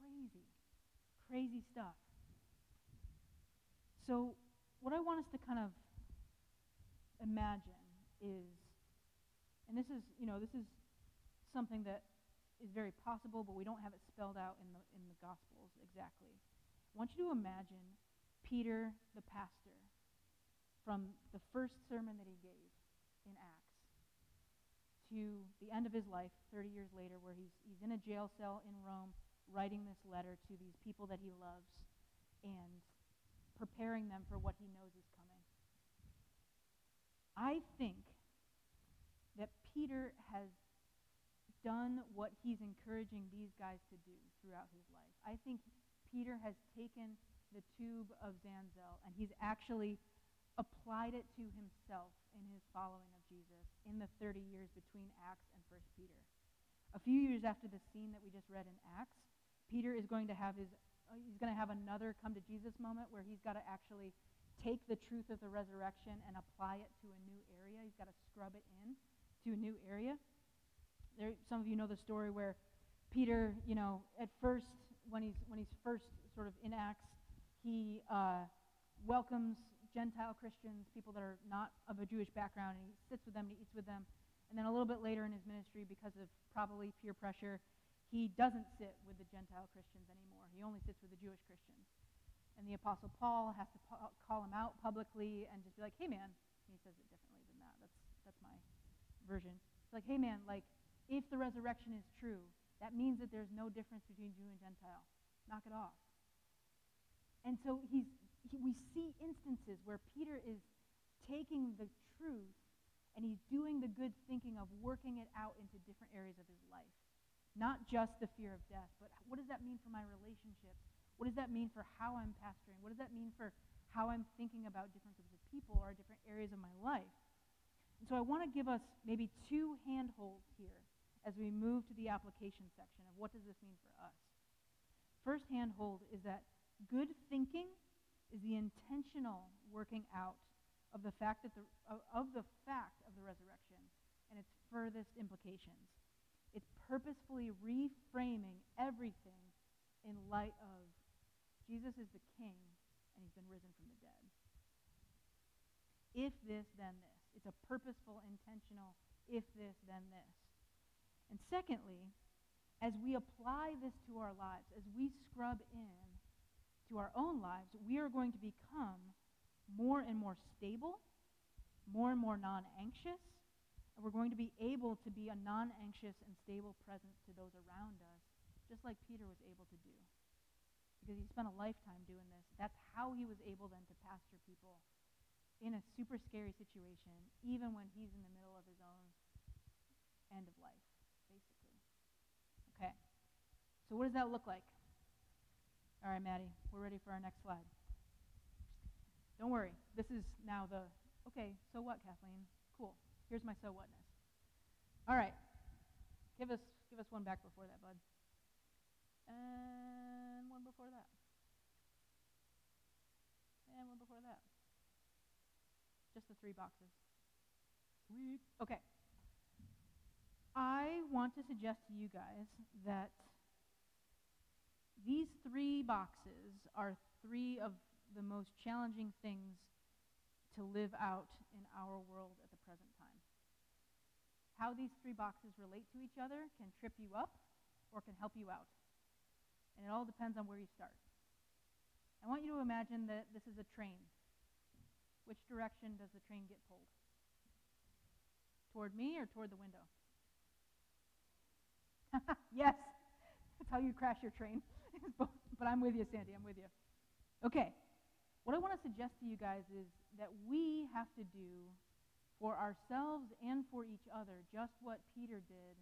Crazy. Crazy stuff. So, what I want us to kind of imagine is, and this is, you know, this is something that is very possible, but we don't have it spelled out in the, in the Gospels exactly. I want you to imagine Peter, the pastor, from the first sermon that he gave in Acts to the end of his life, 30 years later, where he's, he's in a jail cell in Rome writing this letter to these people that he loves and preparing them for what he knows is coming. I think that Peter has done what he's encouraging these guys to do throughout his life. I think Peter has taken the tube of Zanfel and he's actually applied it to himself in his following of Jesus in the 30 years between Acts and 1 Peter. A few years after the scene that we just read in Acts, Peter is going to have his uh, he's going to have another come to Jesus moment where he's got to actually take the truth of the resurrection and apply it to a new area. He's got to scrub it in to a new area there, some of you know the story where Peter, you know, at first, when he's, when he's first sort of in Acts, he uh, welcomes Gentile Christians, people that are not of a Jewish background, and he sits with them and he eats with them. And then a little bit later in his ministry, because of probably peer pressure, he doesn't sit with the Gentile Christians anymore. He only sits with the Jewish Christians. And the Apostle Paul has to pa- call him out publicly and just be like, hey, man. he says it differently than that. That's, that's my version. It's like, hey, man, like, if the resurrection is true, that means that there's no difference between Jew and Gentile. Knock it off. And so he's, he, we see instances where Peter is taking the truth and he's doing the good thinking of working it out into different areas of his life. Not just the fear of death, but what does that mean for my relationships? What does that mean for how I'm pastoring? What does that mean for how I'm thinking about different groups of people or different areas of my life? And so I want to give us maybe two handholds here as we move to the application section of what does this mean for us. First handhold is that good thinking is the intentional working out of the fact that the, of the fact of the resurrection and its furthest implications. It's purposefully reframing everything in light of Jesus is the king and he's been risen from the dead. If this, then this. It's a purposeful, intentional, if this, then this. And secondly, as we apply this to our lives, as we scrub in to our own lives, we are going to become more and more stable, more and more non anxious, and we're going to be able to be a non anxious and stable presence to those around us, just like Peter was able to do. Because he spent a lifetime doing this. That's how he was able then to pastor people in a super scary situation, even when he's in the middle of his own end of life, basically. Okay. So, what does that look like? All right, Maddie, we're ready for our next slide. Don't worry. This is now the, okay, so what, Kathleen? Here's my so whatness. All right. Give us, give us one back before that, bud. And one before that. And one before that. Just the three boxes. Sweet. Okay. I want to suggest to you guys that these three boxes are three of the most challenging things to live out in our world at the present time. How these three boxes relate to each other can trip you up or can help you out. And it all depends on where you start. I want you to imagine that this is a train. Which direction does the train get pulled? Toward me or toward the window? (laughs) yes, that's how you crash your train. (laughs) but I'm with you, Sandy. I'm with you. Okay. What I want to suggest to you guys is that we have to do for ourselves and for each other just what Peter did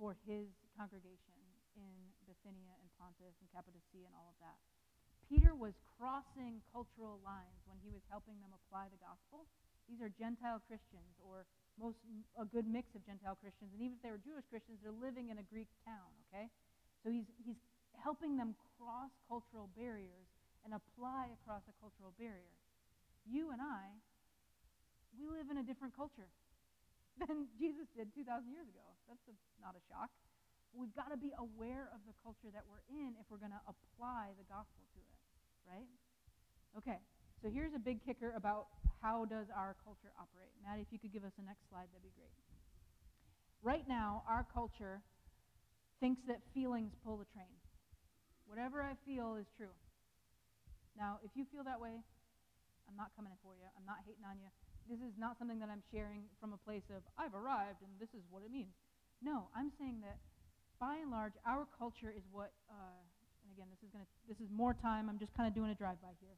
for his congregation in Bithynia and Pontus and Cappadocia and all of that. Peter was crossing cultural lines when he was helping them apply the gospel. These are Gentile Christians, or most a good mix of Gentile Christians, and even if they were Jewish Christians, they're living in a Greek town. Okay, so he's he's helping them cross cultural barriers and apply across a cultural barrier. You and I, we live in a different culture (laughs) than Jesus did 2,000 years ago. That's a, not a shock. We've got to be aware of the culture that we're in if we're going to apply the gospel to it, right? Okay, so here's a big kicker about how does our culture operate. Maddie, if you could give us the next slide, that'd be great. Right now, our culture thinks that feelings pull the train. Whatever I feel is true. Now, if you feel that way, I'm not coming in for you. I'm not hating on you. This is not something that I'm sharing from a place of, I've arrived and this is what it means. No, I'm saying that by and large, our culture is what, uh, and again, this is, gonna, this is more time. I'm just kind of doing a drive by here.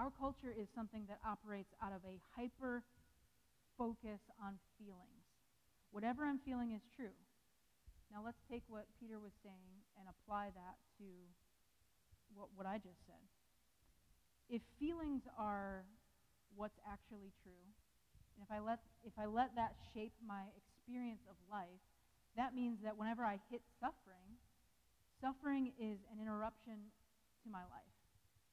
Our culture is something that operates out of a hyper focus on feelings. Whatever I'm feeling is true. Now let's take what Peter was saying and apply that to what, what I just said. If feelings are what's actually true, and if I let if I let that shape my experience of life, that means that whenever I hit suffering, suffering is an interruption to my life.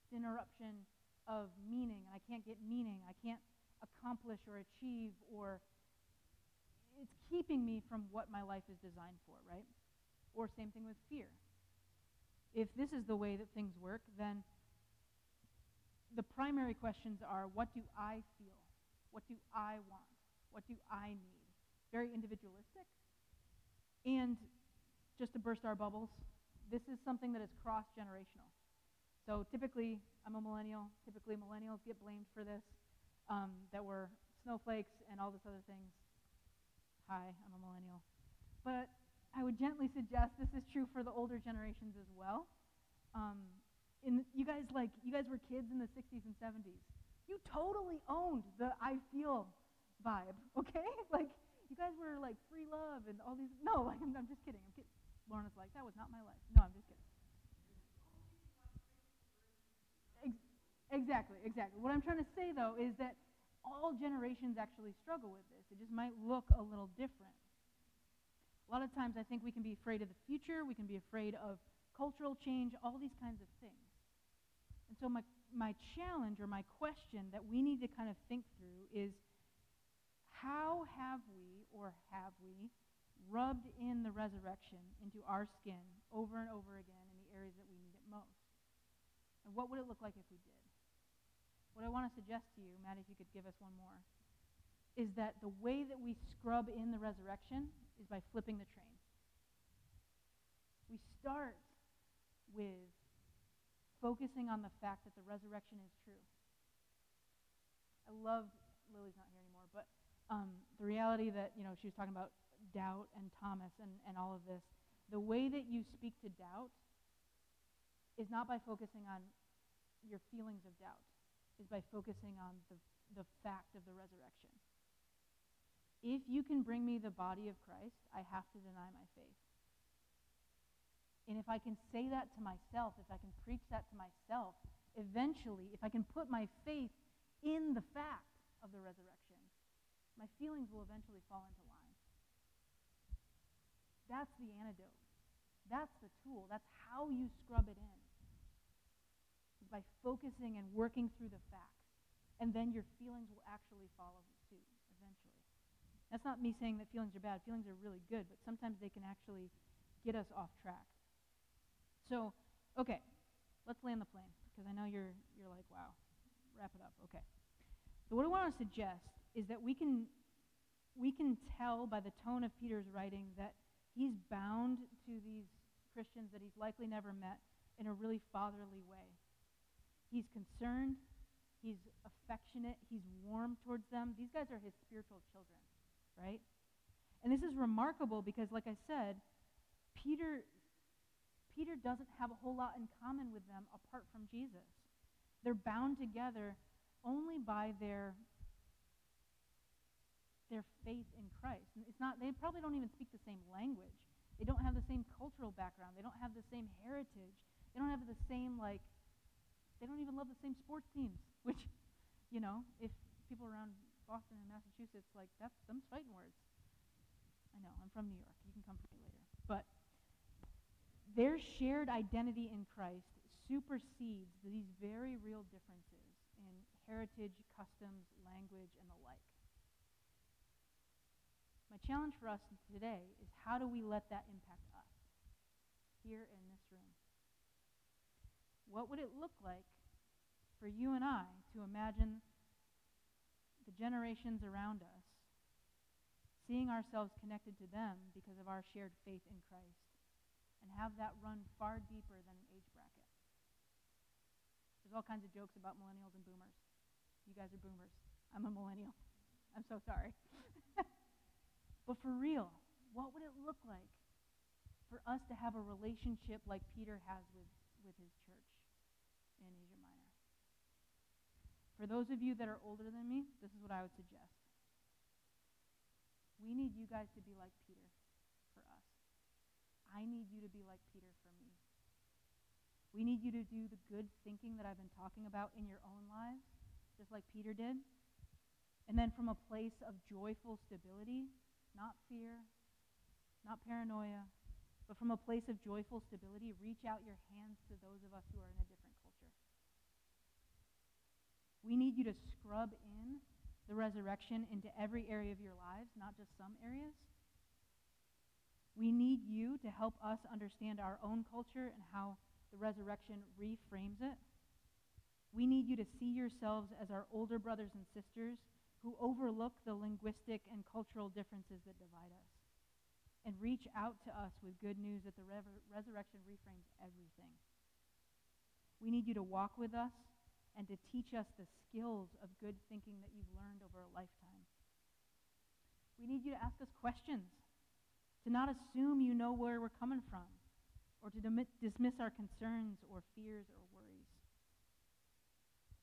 It's an interruption of meaning, and I can't get meaning. I can't accomplish or achieve or it's keeping me from what my life is designed for, right? Or same thing with fear. If this is the way that things work, then the primary questions are what do I feel? What do I want? What do I need? Very individualistic. And just to burst our bubbles, this is something that is cross generational. So typically, I'm a millennial. Typically, millennials get blamed for this, um, that we're snowflakes and all this other things. Hi, I'm a millennial. But I would gently suggest this is true for the older generations as well. Um, in you guys like you guys were kids in the 60s and 70s. You totally owned the I feel vibe, (laughs) okay? (laughs) Like you guys were like free love and all these. No, (laughs) like I'm, I'm just kidding. I'm kidding. Lorna's like that was not my life. No, I'm just kidding. Exactly, exactly. What I'm trying to say though is that all generations actually struggle with this. It just might look a little different. A lot of times I think we can be afraid of the future, we can be afraid of cultural change, all these kinds of things. And so my, my challenge or my question that we need to kind of think through is how have we or have we rubbed in the resurrection into our skin over and over again in the areas that we need it most? And what would it look like if we did? What I want to suggest to you, Matt, if you could give us one more, is that the way that we scrub in the resurrection is by flipping the train. We start with focusing on the fact that the resurrection is true. I love Lilly's not here anymore, but um, the reality that you know she was talking about doubt and Thomas and, and all of this. The way that you speak to doubt is not by focusing on your feelings of doubt, is by focusing on the, the fact of the resurrection. If you can bring me the body of Christ, I have to deny my faith. And if I can say that to myself, if I can preach that to myself, eventually, if I can put my faith in the fact of the resurrection, my feelings will eventually fall into line. That's the antidote. That's the tool. That's how you scrub it in. Is by focusing and working through the facts. And then your feelings will actually follow suit eventually. That's not me saying that feelings are bad. Feelings are really good, but sometimes they can actually get us off track. So, okay, let's land the plane because I know you're you're like, wow, wrap it up. Okay. So what I want to suggest is that we can we can tell by the tone of Peter's writing that he's bound to these Christians that he's likely never met in a really fatherly way. He's concerned, he's affectionate, he's warm towards them. These guys are his spiritual children, right? And this is remarkable because like I said, Peter Peter doesn't have a whole lot in common with them apart from Jesus. They're bound together only by their their faith in Christ. And it's not they probably don't even speak the same language. They don't have the same cultural background. They don't have the same heritage. They don't have the same like they don't even love the same sports teams, (laughs) which you know, if people around Boston and Massachusetts like that's them's fighting words. I know, I'm from New York. You can come for me later. But their shared identity in Christ supersedes these very real differences in heritage, customs, language, and the like. My challenge for us today is how do we let that impact us here in this room? What would it look like for you and I to imagine the generations around us seeing ourselves connected to them because of our shared faith in Christ? And have that run far deeper than an age bracket. There's all kinds of jokes about millennials and boomers. You guys are boomers. I'm a millennial. I'm so sorry. (laughs) but for real, what would it look like for us to have a relationship like Peter has with, with his church in Asia Minor? For those of you that are older than me, this is what I would suggest. We need you guys to be like Peter. I need you to be like Peter for me. We need you to do the good thinking that I've been talking about in your own lives, just like Peter did. And then from a place of joyful stability, not fear, not paranoia, but from a place of joyful stability, reach out your hands to those of us who are in a different culture. We need you to scrub in the resurrection into every area of your lives, not just some areas. We need you to help us understand our own culture and how the resurrection reframes it. We need you to see yourselves as our older brothers and sisters who overlook the linguistic and cultural differences that divide us and reach out to us with good news that the resurrection reframes everything. We need you to walk with us and to teach us the skills of good thinking that you've learned over a lifetime. We need you to ask us questions to not assume you know where we're coming from, or to dismiss our concerns or fears or worries.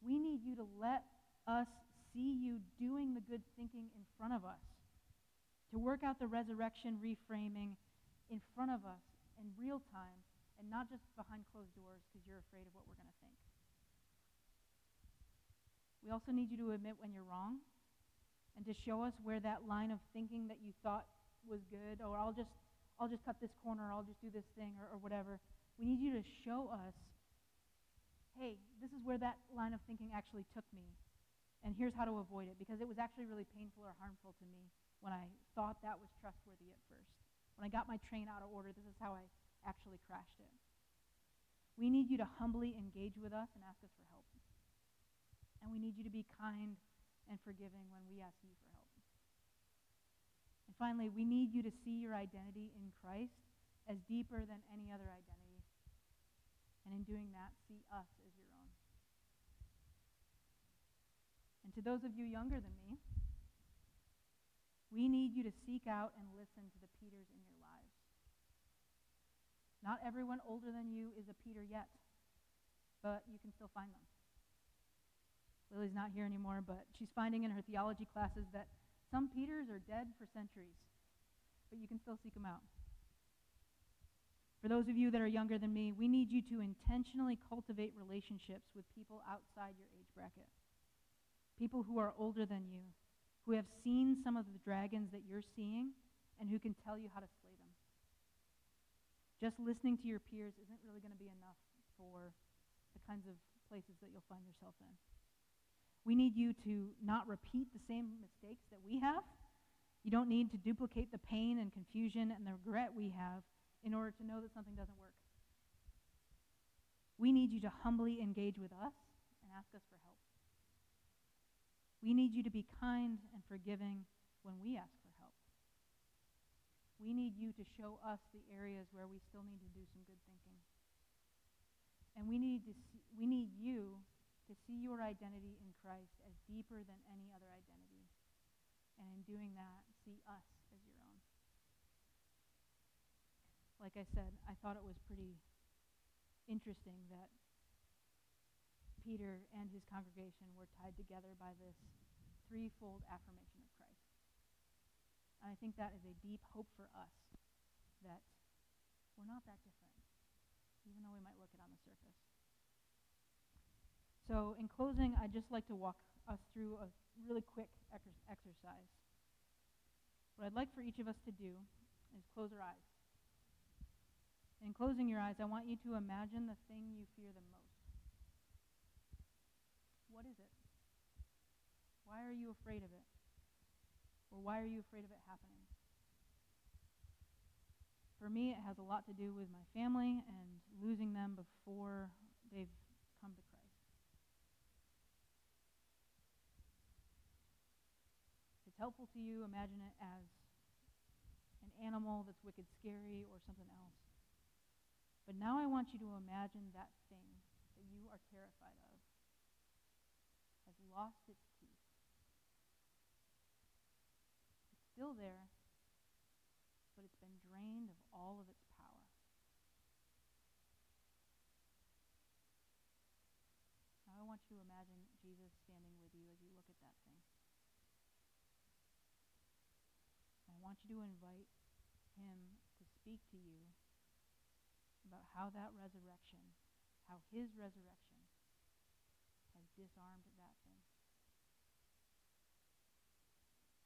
We need you to let us see you doing the good thinking in front of us, to work out the resurrection reframing in front of us in real time and not just behind closed doors because you're afraid of what we're going to think. We also need you to admit when you're wrong and to show us where that line of thinking that you thought was good, or I'll just I'll just cut this corner, or I'll just do this thing, or, or whatever. We need you to show us, hey, this is where that line of thinking actually took me, and here's how to avoid it, because it was actually really painful or harmful to me when I thought that was trustworthy at first. When I got my train out of order, this is how I actually crashed it. We need you to humbly engage with us and ask us for help. And we need you to be kind and forgiving when we ask you for finally, we need you to see your identity in Christ as deeper than any other identity. And in doing that, see us as your own. And to those of you younger than me, we need you to seek out and listen to the Peters in your lives. Not everyone older than you is a Peter yet, but you can still find them. Lilly's not here anymore, but she's finding in her theology classes that some Peters are dead for centuries, but you can still seek them out. For those of you that are younger than me, we need you to intentionally cultivate relationships with people outside your age bracket. People who are older than you, who have seen some of the dragons that you're seeing, and who can tell you how to slay them. Just listening to your peers isn't really going to be enough for the kinds of places that you'll find yourself in. We need you to not repeat the same mistakes that we have. You don't need to duplicate the pain and confusion and the regret we have in order to know that something doesn't work. We need you to humbly engage with us and ask us for help. We need you to be kind and forgiving when we ask for help. We need you to show us the areas where we still need to do some good thinking. And we need, to see, we need you to see your identity in Christ as deeper than any other identity. And in doing that, see us as your own. Like I said, I thought it was pretty interesting that Peter and his congregation were tied together by this threefold affirmation of Christ. And I think that is a deep hope for us that we're not that different, even though we might look it on the surface. So, in closing, I'd just like to walk us through a really quick ex- exercise. What I'd like for each of us to do is close our eyes. In closing your eyes, I want you to imagine the thing you fear the most. What is it? Why are you afraid of it? Or why are you afraid of it happening? For me, it has a lot to do with my family and losing them before they've come to Christ. If it's helpful to you, imagine it as an animal that's wicked scary or something else. But now I want you to imagine that thing that you are terrified of has lost its teeth. It's still there, but it's been drained of all of its power. Now I want you to imagine Jesus standing with you as you look at that thing. And I want you to invite him to speak to you about how that resurrection, how his resurrection has disarmed that thing.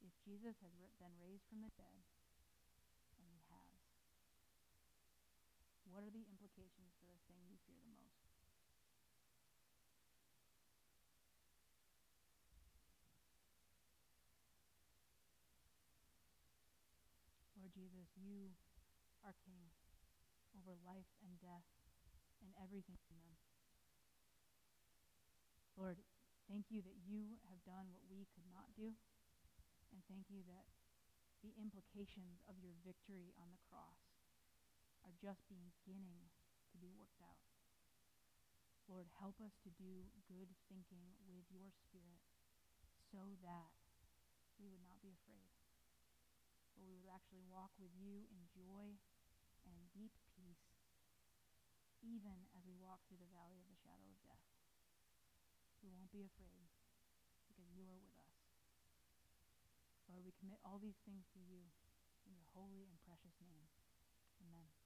If Jesus has been raised from the dead, and he has, what are the implications for the thing you fear the most? Lord Jesus, you are King over life and death and everything in them. Lord, thank you that you have done what we could not do. And thank you that the implications of your victory on the cross are just beginning to be worked out. Lord, help us to do good thinking with your Spirit so that we would not be afraid, but we would actually walk with you in joy and deep peace, even as we walk through the valley of the shadow of death. We won't be afraid because you are with us. Lord, we commit all these things to you in your holy and precious name. Amen.